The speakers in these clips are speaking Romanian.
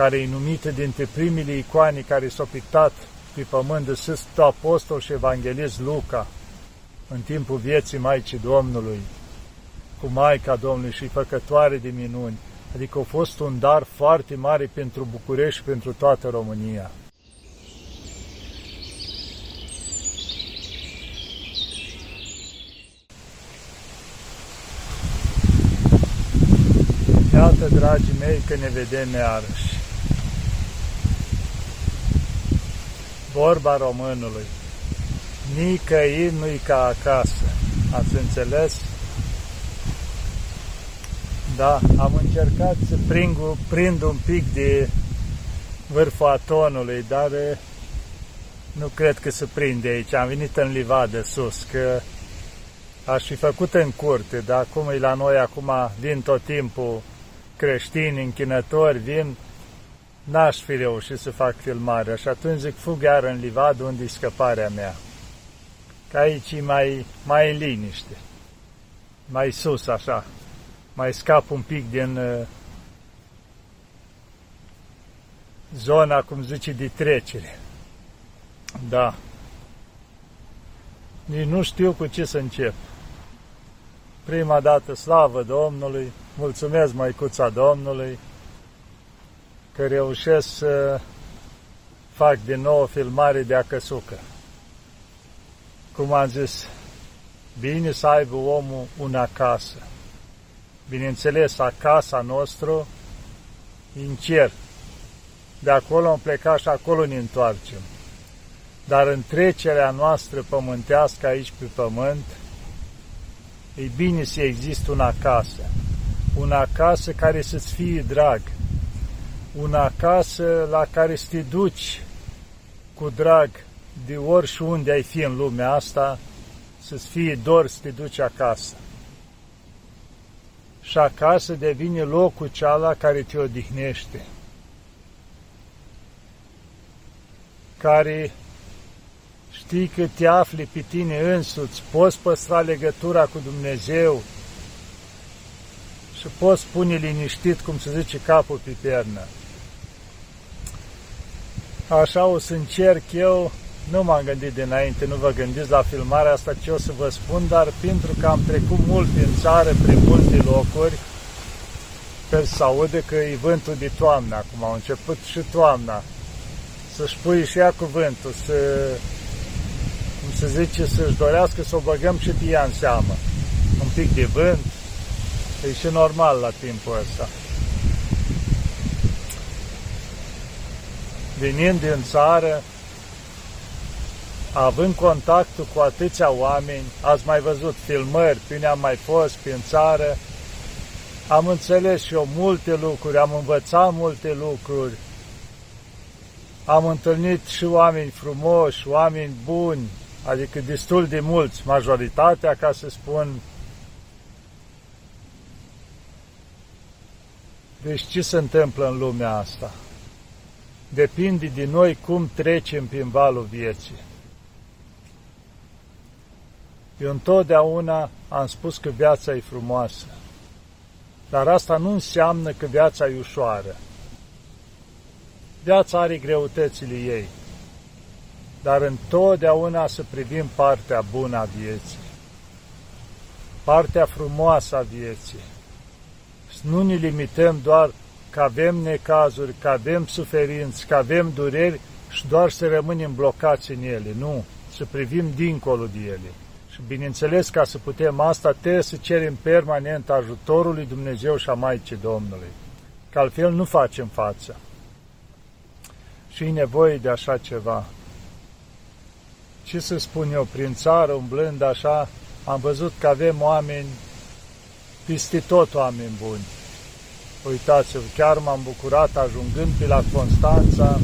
care e numită dintre primele icoane care s-au pictat pe pământ de Sfântul Apostol și Evanghelist Luca în timpul vieții Maicii Domnului, cu Maica Domnului și făcătoare de minuni. Adică a fost un dar foarte mare pentru București și pentru toată România. Iată, dragii mei, că ne vedem iarăși. Vorba românului. Nicăieri nu-i ca acasă. Ați înțeles? Da, am încercat să prind, prind un pic de vârful atonului, dar eh, nu cred că se prinde aici. Am venit în livadă sus, că aș fi făcut în curte, dar acum e la noi, acum vin tot timpul creștini, închinători, vin, n-aș fi reușit să fac filmarea și atunci zic, fug iar în livadă unde e scăparea mea. Că aici e mai, mai în liniște, mai sus așa, mai scap un pic din uh, zona, cum zice, de trecere. Da. Nici nu știu cu ce să încep. Prima dată, slavă Domnului, mulțumesc Măicuța Domnului, că reușesc să fac din nou o filmare de acăsucă. Cum am zis, bine să aibă omul una casă. Bineînțeles, acasa nostru în cer. De acolo am plecat și acolo ne întoarcem. Dar în trecerea noastră pământească aici pe pământ, e bine să există una casă. Una casă care să-ți fie drag. Una casă la care să te duci cu drag de ori și unde ai fi în lumea asta, să-ți fie dor să te duci acasă. Și acasă devine locul ceala care te odihnește, care știi că te afli pe tine însuți, poți păstra legătura cu Dumnezeu și poți pune liniștit, cum se zice, capul pe pernă. Așa o să încerc eu nu m-am gândit dinainte, nu vă gândiți la filmarea asta ce o să vă spun, dar pentru că am trecut mult în țară, prin multe locuri, sper să aude că e vântul de toamnă acum, au început și toamna, să-și pui și ea cuvântul, să, cum se zice, să-și dorească să o băgăm și pe ea în seamă. Un pic de vânt, e și normal la timpul ăsta. Venind din țară, având contactul cu atâția oameni, ați mai văzut filmări, până am mai fost prin țară, am înțeles și eu multe lucruri, am învățat multe lucruri, am întâlnit și oameni frumoși, oameni buni, adică destul de mulți, majoritatea, ca să spun. Deci ce se întâmplă în lumea asta? Depinde de noi cum trecem prin valul vieții. Eu întotdeauna am spus că viața e frumoasă, dar asta nu înseamnă că viața e ușoară. Viața are greutățile ei, dar întotdeauna să privim partea bună a vieții, partea frumoasă a vieții. Să nu ne limităm doar că avem necazuri, că avem suferinți, că avem dureri și doar să rămânem blocați în ele. Nu, să privim dincolo de ele. Și bineînțeles, ca să putem asta, trebuie să cerem permanent ajutorul lui Dumnezeu și a Maicii Domnului. Că altfel nu facem față. Și e nevoie de așa ceva. Ce să spun eu, prin țară, umblând așa, am văzut că avem oameni, peste tot oameni buni. Uitați-vă, chiar m-am bucurat ajungând pe la Constanța,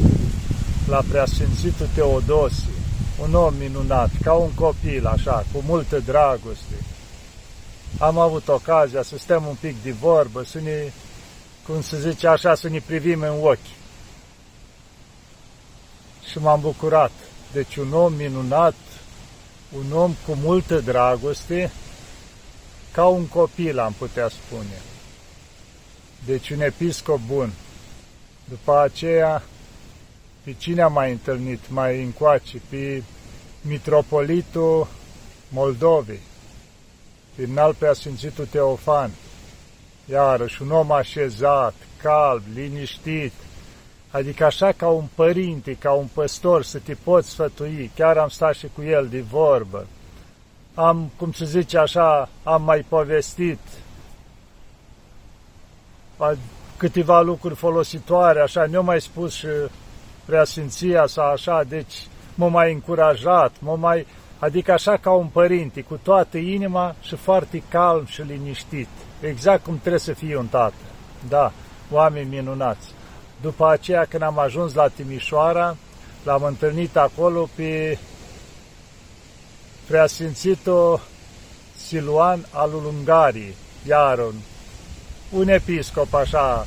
la Preasfințitul Teodosie un om minunat, ca un copil, așa, cu multă dragoste. Am avut ocazia să stăm un pic de vorbă, să ne, cum se zice așa, să ne privim în ochi. Și m-am bucurat. Deci un om minunat, un om cu multă dragoste, ca un copil, am putea spune. Deci un episcop bun. După aceea, pe cine am mai întâlnit mai încoace? Pe mitropolitul Moldovei, pe înalt preasfințitul Teofan, iarăși un om așezat, calm, liniștit, adică așa ca un părinte, ca un păstor să te poți sfătui, chiar am stat și cu el de vorbă, am, cum se zice așa, am mai povestit câteva lucruri folositoare, așa, ne-au mai spus și preasfinția sa așa, deci m-a mai încurajat, m-a mai, adică așa ca un părinte, cu toată inima și foarte calm și liniștit, exact cum trebuie să fie un tată. Da, oameni minunați. După aceea, când am ajuns la Timișoara, l-am întâlnit acolo pe preasfințitul Siluan al Ungarii, iar un, un episcop așa,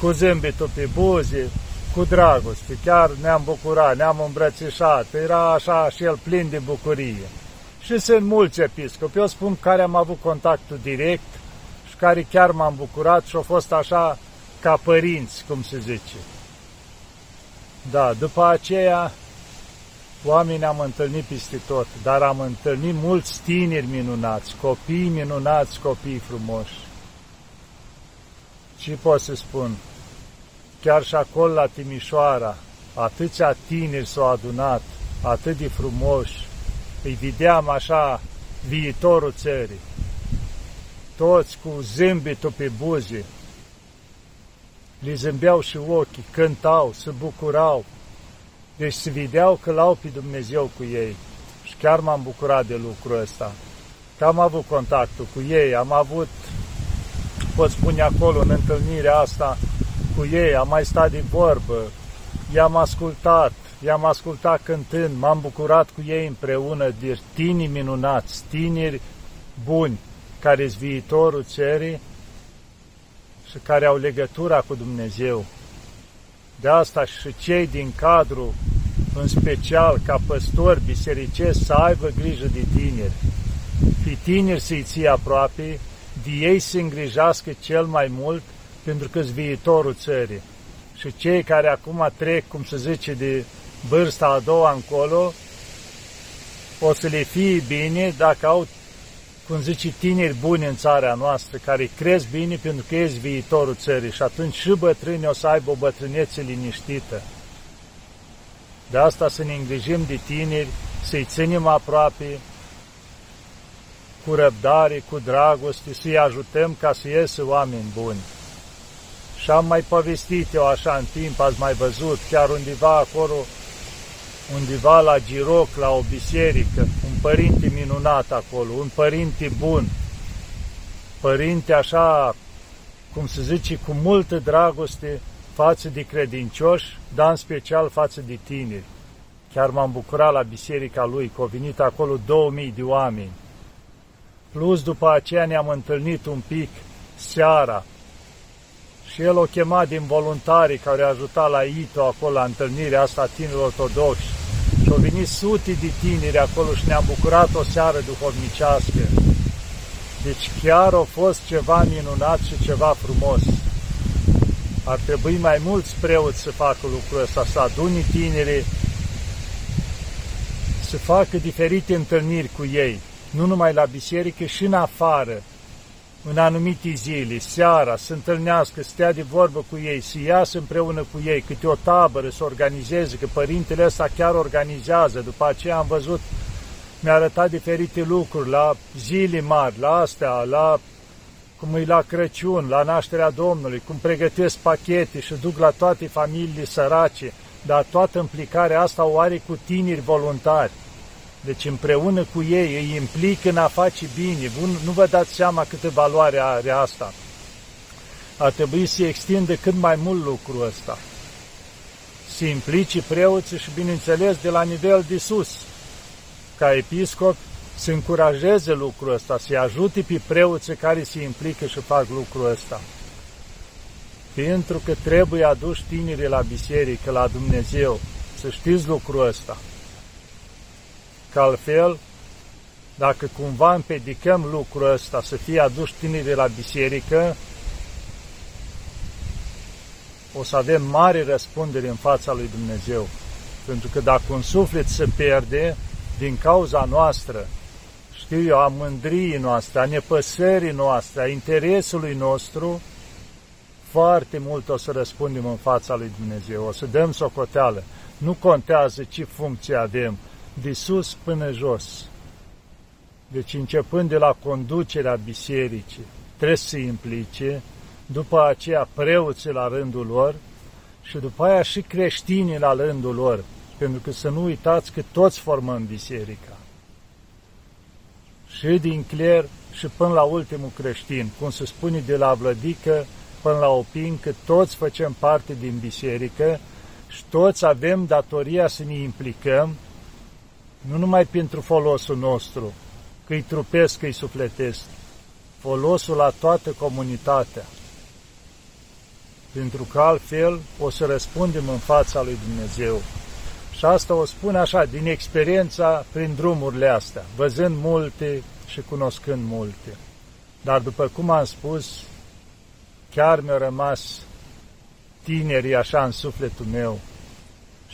cu zâmbitul pe buze, cu dragoste, chiar ne-am bucurat, ne-am îmbrățișat, era așa și el plin de bucurie. Și sunt mulți episcopi, eu spun care am avut contactul direct și care chiar m-am bucurat și au fost așa ca părinți, cum se zice. Da, după aceea oameni am întâlnit peste tot, dar am întâlnit mulți tineri minunați, copii minunați, copii frumoși. Ce pot să spun? Chiar și acolo la Timișoara, atâția tineri s-au adunat, atât de frumoși, îi vedeam așa viitorul țării. Toți cu zâmbitul pe buze, li zâmbeau și ochii, cântau, se bucurau, deci se vedeau că l-au pe Dumnezeu cu ei. Și chiar m-am bucurat de lucrul ăsta. Că am avut contactul cu ei, am avut, pot spune acolo, în întâlnirea asta cu ei, am mai stat de vorbă, i-am ascultat, i-am ascultat cântând, m-am bucurat cu ei împreună, de tineri minunați, tineri buni, care sunt viitorul țării și care au legătura cu Dumnezeu. De asta și cei din cadru, în special ca păstori bisericesc, să aibă grijă de tineri. Pe tineri să-i ții aproape, de ei să îngrijească cel mai mult, pentru că viitorul țării. Și cei care acum trec, cum se zice, de vârsta a doua încolo, o să le fie bine dacă au cum zice, tineri buni în țara noastră, care cresc bine pentru că ești viitorul țării și atunci și bătrânii o să aibă o bătrânețe liniștită. De asta să ne îngrijim de tineri, să-i ținem aproape, cu răbdare, cu dragoste, să-i ajutăm ca să iesă oameni buni. Și am mai povestit eu așa în timp, ați mai văzut, chiar undeva acolo, undeva la Giroc, la o biserică, un părinte minunat acolo, un părinte bun, părinte așa, cum se zice, cu multă dragoste față de credincioși, dar în special față de tineri. Chiar m-am bucurat la biserica lui, că au venit acolo 2000 de oameni. Plus după aceea ne-am întâlnit un pic seara și el o chema din voluntarii care a ajutat la ITO acolo la întâlnirea asta tinerilor ortodoxi și au venit sute de tineri acolo și ne-am bucurat o seară duhovnicească. Deci chiar a fost ceva minunat și ceva frumos. Ar trebui mai mulți preoți să facă lucrul ăsta, să aduni tinerii, să facă diferite întâlniri cu ei, nu numai la biserică, și în afară, în anumite zile, seara, să întâlnească, să stea de vorbă cu ei, să iasă împreună cu ei, câte o tabără să organizeze, că părintele ăsta chiar organizează. După aceea am văzut, mi-a arătat diferite lucruri, la zile mari, la astea, la cum e la Crăciun, la nașterea Domnului, cum pregătesc pachete și duc la toate familiile sărace, dar toată implicarea asta o are cu tineri voluntari. Deci împreună cu ei îi implică în a face bine. Bun, nu vă dați seama câtă valoare are asta. Ar trebui să extindă cât mai mult lucrul ăsta. Să implice preoții și, bineînțeles, de la nivel de sus, ca episcop, să încurajeze lucrul ăsta, să-i ajute pe preoții care se implică și fac lucrul ăsta. Pentru că trebuie aduși tinerii la biserică, la Dumnezeu. Să știți lucrul ăsta că altfel, dacă cumva împedicăm lucrul ăsta să fie adus tinerii la biserică, o să avem mare răspundere în fața lui Dumnezeu. Pentru că dacă un suflet se pierde din cauza noastră, știu eu, a mândriei noastre, a nepăsării noastre, a interesului nostru, foarte mult o să răspundem în fața lui Dumnezeu, o să dăm socoteală. Nu contează ce funcție avem, de sus până jos. Deci începând de la conducerea bisericii, trebuie să se implice, după aceea preoții la rândul lor și după aia și creștinii la rândul lor, pentru că să nu uitați că toți formăm biserica. Și din cler și până la ultimul creștin, cum se spune de la Vlădică până la Opin, că toți facem parte din biserică și toți avem datoria să ne implicăm, nu numai pentru folosul nostru, că-i trupesc, că-i sufletesc, folosul la toată comunitatea. Pentru că altfel o să răspundem în fața lui Dumnezeu. Și asta o spun așa, din experiența prin drumurile astea, văzând multe și cunoscând multe. Dar după cum am spus, chiar mi-a rămas tinerii așa în sufletul meu.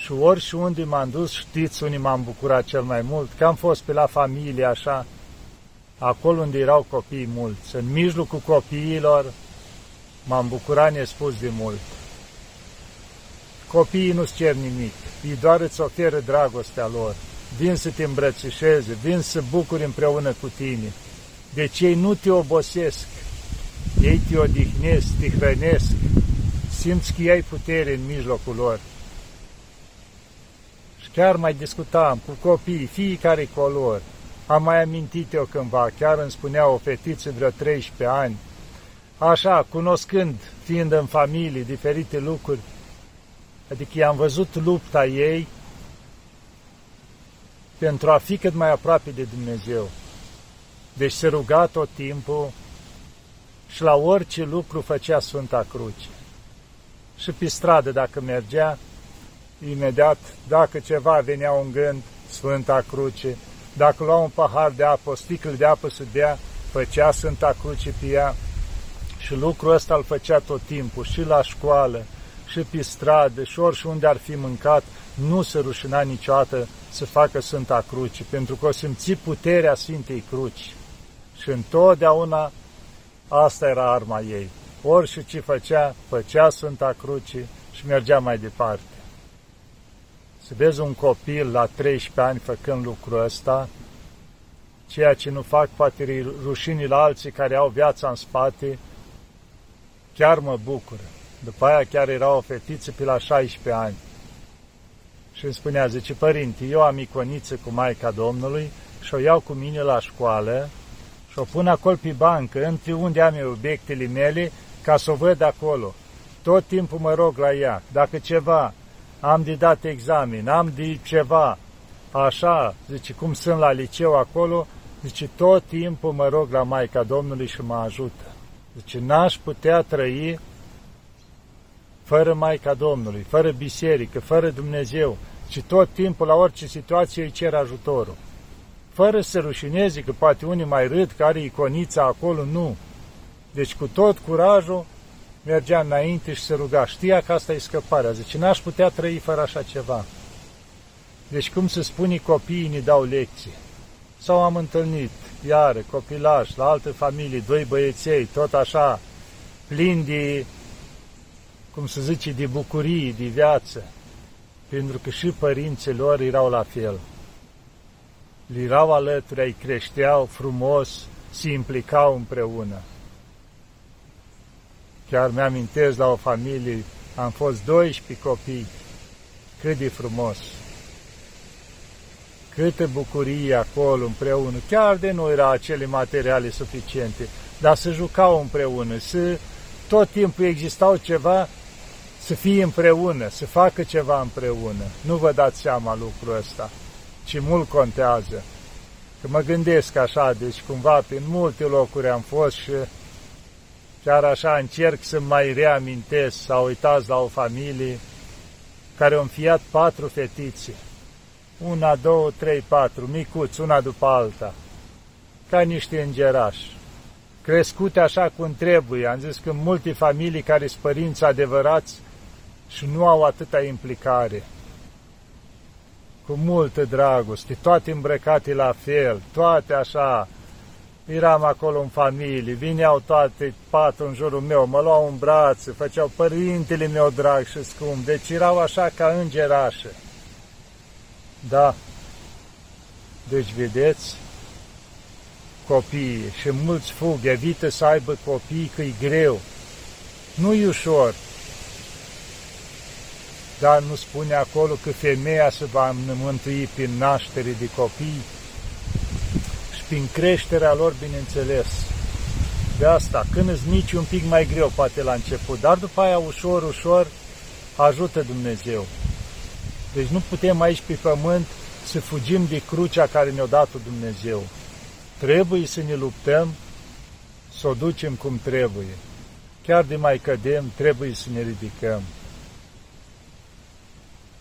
Și ori și unde m-am dus, știți unde m-am bucurat cel mai mult, că am fost pe la familie așa, acolo unde erau copii mulți. În mijlocul copiilor m-am bucurat nespus de mult. Copiii nu-ți cer nimic, ei doar îți oferă dragostea lor. Vin să te îmbrățișeze, vin să bucuri împreună cu tine. Deci ei nu te obosesc, ei te odihnesc, te hrănesc, simți că ai putere în mijlocul lor. Și chiar mai discutam cu copiii, fiecare color. Am mai amintit eu cândva, chiar îmi spunea o fetiță vreo 13 ani, așa, cunoscând, fiind în familie, diferite lucruri, adică i-am văzut lupta ei pentru a fi cât mai aproape de Dumnezeu. Deci se ruga tot timpul și la orice lucru făcea Sfânta Cruce. Și pe stradă, dacă mergea, imediat, dacă ceva venea un gând, Sfânta Cruce, dacă lua un pahar de apă, o sticlă de apă să dea, făcea Sfânta Cruce pe ea și lucrul ăsta îl făcea tot timpul, și la școală, și pe stradă, și orice unde ar fi mâncat, nu se rușina niciodată să facă Sfânta Cruce, pentru că o simți puterea Sfintei Cruci. Și întotdeauna asta era arma ei. Ori și ce făcea, făcea Sfânta Cruce și mergea mai departe. Să vezi un copil la 13 ani făcând lucrul ăsta, ceea ce nu fac poate rușinii la alții care au viața în spate, chiar mă bucură. După aia chiar era o fetiță pe la 16 ani. Și îmi spunea, zice, părinte, eu am iconiță cu Maica Domnului și o iau cu mine la școală și o pun acolo pe bancă, între unde am eu obiectele mele, ca să o văd acolo. Tot timpul mă rog la ea, dacă ceva, am de dat examen, am de ceva, așa, zice, cum sunt la liceu acolo, zice, tot timpul mă rog la Maica Domnului și mă ajută. Zice, n-aș putea trăi fără Maica Domnului, fără biserică, fără Dumnezeu, ci tot timpul, la orice situație, îi cer ajutorul. Fără să rușineze, că poate unii mai râd, că are iconița acolo, nu. Deci cu tot curajul mergea înainte și se ruga. Știa că asta e scăparea. Zice, n-aș putea trăi fără așa ceva. Deci cum se spune, copiii ne dau lecții. Sau am întâlnit, iară, copilași, la alte familii, doi băieței, tot așa, plini de, cum se zice, de bucurie, de viață, pentru că și părinții lor erau la fel. Li erau alături, îi creșteau frumos, se implicau împreună. Chiar mi-amintesc la o familie, am fost 12 copii, cât de frumos. Câtă bucurie acolo împreună, chiar de nu era acele materiale suficiente, dar să jucau împreună, să tot timpul existau ceva, să fie împreună, să facă ceva împreună. Nu vă dați seama lucrul ăsta, ci mult contează. Că mă gândesc așa, deci cumva prin multe locuri am fost și chiar așa încerc să mai reamintesc sau uitați la o familie care au înfiat patru fetițe. Una, două, trei, patru, micuți, una după alta, ca niște îngerași, crescute așa cum trebuie. Am zis că multe familii care sunt părinți adevărați și nu au atâta implicare. Cu multă dragoste, toate îmbrăcate la fel, toate așa. Eram acolo în familie, vineau toate patru în jurul meu, mă luau în brațe, făceau părintele meu drag și scump, deci erau așa ca îngerașă. Da. Deci, vedeți, copiii și mulți fug, evită să aibă copii că e greu. Nu-i ușor. Dar nu spune acolo că femeia se va mântui prin naștere de copii și prin creșterea lor, bineînțeles. De asta, când îți mici un pic mai greu, poate la început, dar după aia ușor, ușor, ajută Dumnezeu. Deci nu putem aici pe pământ să fugim de crucea care ne-a dat-o Dumnezeu. Trebuie să ne luptăm, să o ducem cum trebuie. Chiar de mai cădem, trebuie să ne ridicăm.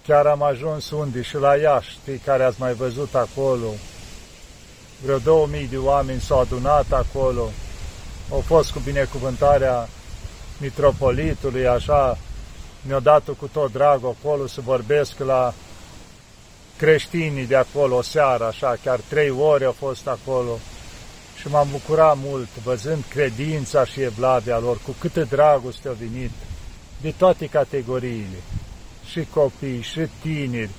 Chiar am ajuns unde și la Iași, știi, care ați mai văzut acolo. Vreo 2000 de oameni s-au adunat acolo. Au fost cu binecuvântarea mitropolitului, așa, mi-au dat cu tot drag acolo să vorbesc la creștinii de acolo o seară, așa, chiar trei ore au fost acolo. Și m-am bucurat mult văzând credința și evlavia lor, cu câtă dragoste au venit de toate categoriile, și copii, și tineri,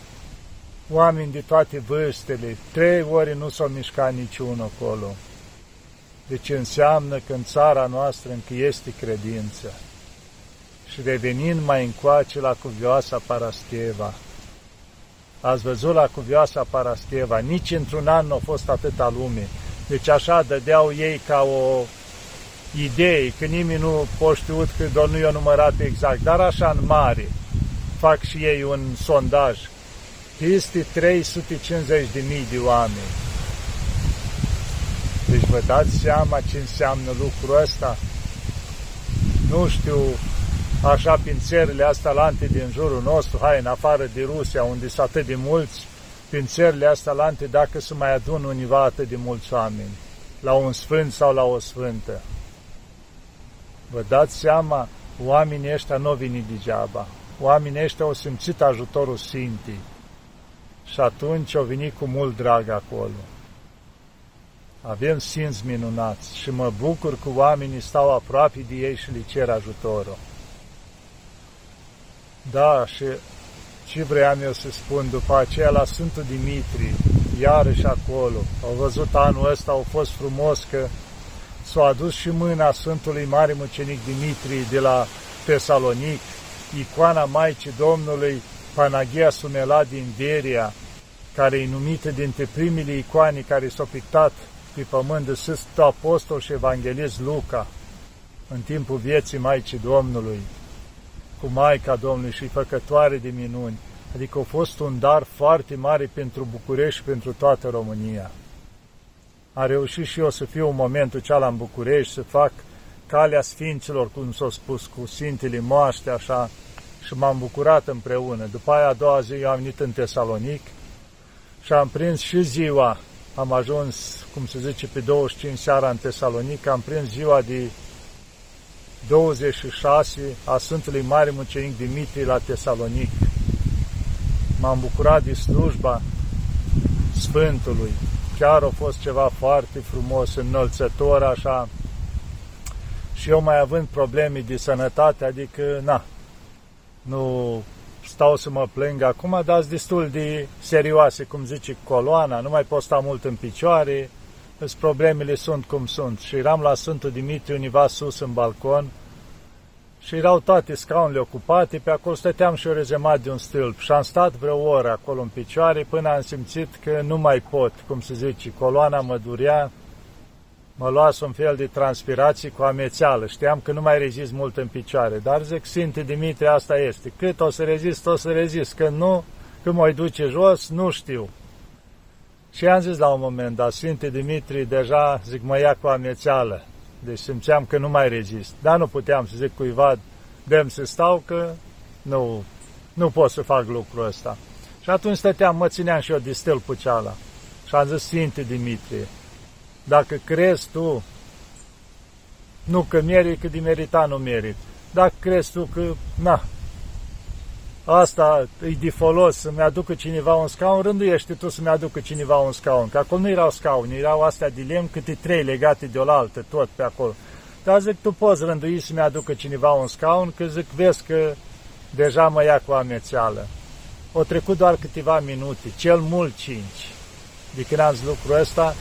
oameni de toate vârstele, trei ore nu s-au mișcat niciunul acolo. Deci înseamnă că în țara noastră încă este credință. Și revenind mai încoace la cuvioasa Parascheva, Ați văzut la cuvioasa Parascheva, nici într-un an nu a fost atâta lume. Deci așa dădeau ei ca o idee, că nimeni nu a știut că doar nu i-a numărat exact, dar așa în mare fac și ei un sondaj. Este 350 de mii de oameni. Deci vă dați seama ce înseamnă lucrul ăsta? Nu știu așa prin țările astea lante din jurul nostru, hai, în afară de Rusia, unde sunt atât de mulți, prin țările astea lante, dacă se mai adun univa atât de mulți oameni, la un sfânt sau la o sfântă. Vă dați seama, oamenii ăștia nu vin degeaba. Oamenii ăștia au simțit ajutorul Sfintei și atunci au venit cu mult drag acolo. Avem simți minunați și mă bucur că oamenii stau aproape de ei și le cer ajutorul. Da, și ce vreau eu să spun după aceea la Sfântul Dimitri, iarăși acolo, au văzut anul ăsta, au fost frumos că s-a adus și mâna Sfântului Mare Mucenic Dimitri de la Tesalonic, icoana Maicii Domnului Panagia Sumela din Veria, care e numită dintre primele icoane care s-au pictat pe pământ de Sfântul Apostol și Evanghelist Luca în timpul vieții Maicii Domnului cu Maica Domnului și făcătoare de minuni. Adică a fost un dar foarte mare pentru București și pentru toată România. Am reușit și eu să fiu în momentul cealaltă în București, să fac calea Sfinților, cum s-a spus, cu Sfintele Moaște, așa, și m-am bucurat împreună. După aia, a doua zi, eu am venit în Tesalonic și am prins și ziua, am ajuns, cum se zice, pe 25 seara în Tesalonic, am prins ziua de 26 a Sfântului Mare Mucenic Dimitrie la Tesalonic. M-am bucurat de slujba Sfântului. Chiar a fost ceva foarte frumos, înălțător, așa. Și eu mai având probleme de sănătate, adică, na, nu stau să mă plâng acum, dar destul de serioase, cum zice coloana, nu mai pot sta mult în picioare, Îți problemele sunt cum sunt. Și eram la Sfântul Dimitrie univa sus în balcon. Și erau toate scaunele ocupate, pe acolo stăteam și eu rezemat de un stâlp. Și am stat vreo oră acolo în picioare până am simțit că nu mai pot, cum se zice, coloana mă durea, mă luase un fel de transpirație cu amețeală. Știam că nu mai rezist mult în picioare, dar zic, Sfinte Dimitrie, asta este. Cât o să rezist, o să rezist. Când nu, când mă duce jos, nu știu. Și am zis la un moment dat, Sfinte Dimitrie, deja, zic, mă ia cu amețeală. Deci simțeam că nu mai rezist. Dar nu puteam să zic cuiva, dăm să stau, că nu, nu pot să fac lucrul ăsta. Și atunci stăteam, mă țineam și eu de stâlpul ceala. Și am zis, Sfinte Dimitrie, dacă crezi tu, nu că merit, că de merita nu merit, dacă crezi tu că, na, asta e de folos să-mi aducă cineva un scaun, rânduiește tu să-mi aducă cineva un scaun, că acolo nu erau scauni, erau astea de lemn, câte trei legate de oaltă, tot pe acolo. Dar zic, tu poți rândui să-mi aducă cineva un scaun, că zic, vezi că deja mă ia cu amețeală. O trecut doar câteva minute, cel mult cinci, de când am zis lucrul ăsta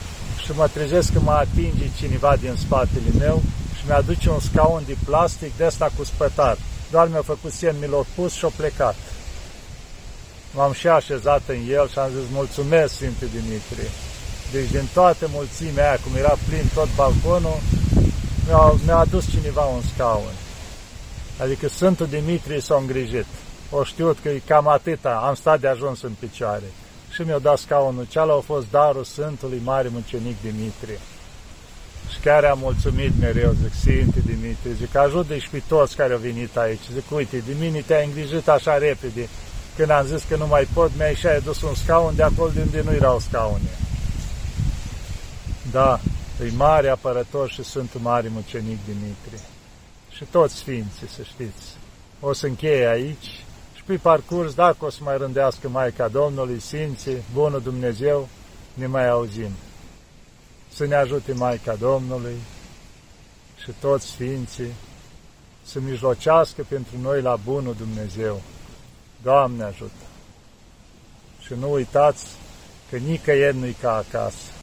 și mă trezesc că mă atinge cineva din spatele meu și mi-aduce un scaun de plastic de asta cu spătar. Doar mi-a făcut semn, mi l-a pus și a plecat. M-am și așezat în el și am zis, mulțumesc, Sfinte Dimitrie. Deci din toată mulțimea aia, cum era plin tot balconul, mi-a, mi adus cineva un scaun. Adică Sfântul Dimitrie s-a îngrijit. O știut că e cam atâta, am stat de ajuns în picioare. Și mi-a dat scaunul. Cealaltă a fost darul Sfântului Mare Mucenic Dimitrie. Și care am mulțumit mereu, zic, Sfinte Dimitrie, zic, ajută și pe toți care au venit aici. Zic, uite, de mine te-ai îngrijit așa repede. Când am zis că nu mai pot, mi-ai și adus un scaun de acolo de unde nu erau scaune. Da, e mare apărător și sunt mare mucenic Dimitrie. Și toți sfinții, să știți. O să încheie aici și pe parcurs, dacă o să mai rândească Maica Domnului, Sfinții, Bunul Dumnezeu, ne mai auzim. Să ne ajute Maica Domnului și toți Sfinții să mijlocească pentru noi la Bunul Dumnezeu. Doamne ajută! Și nu uitați că nicăieri nu-i ca acasă.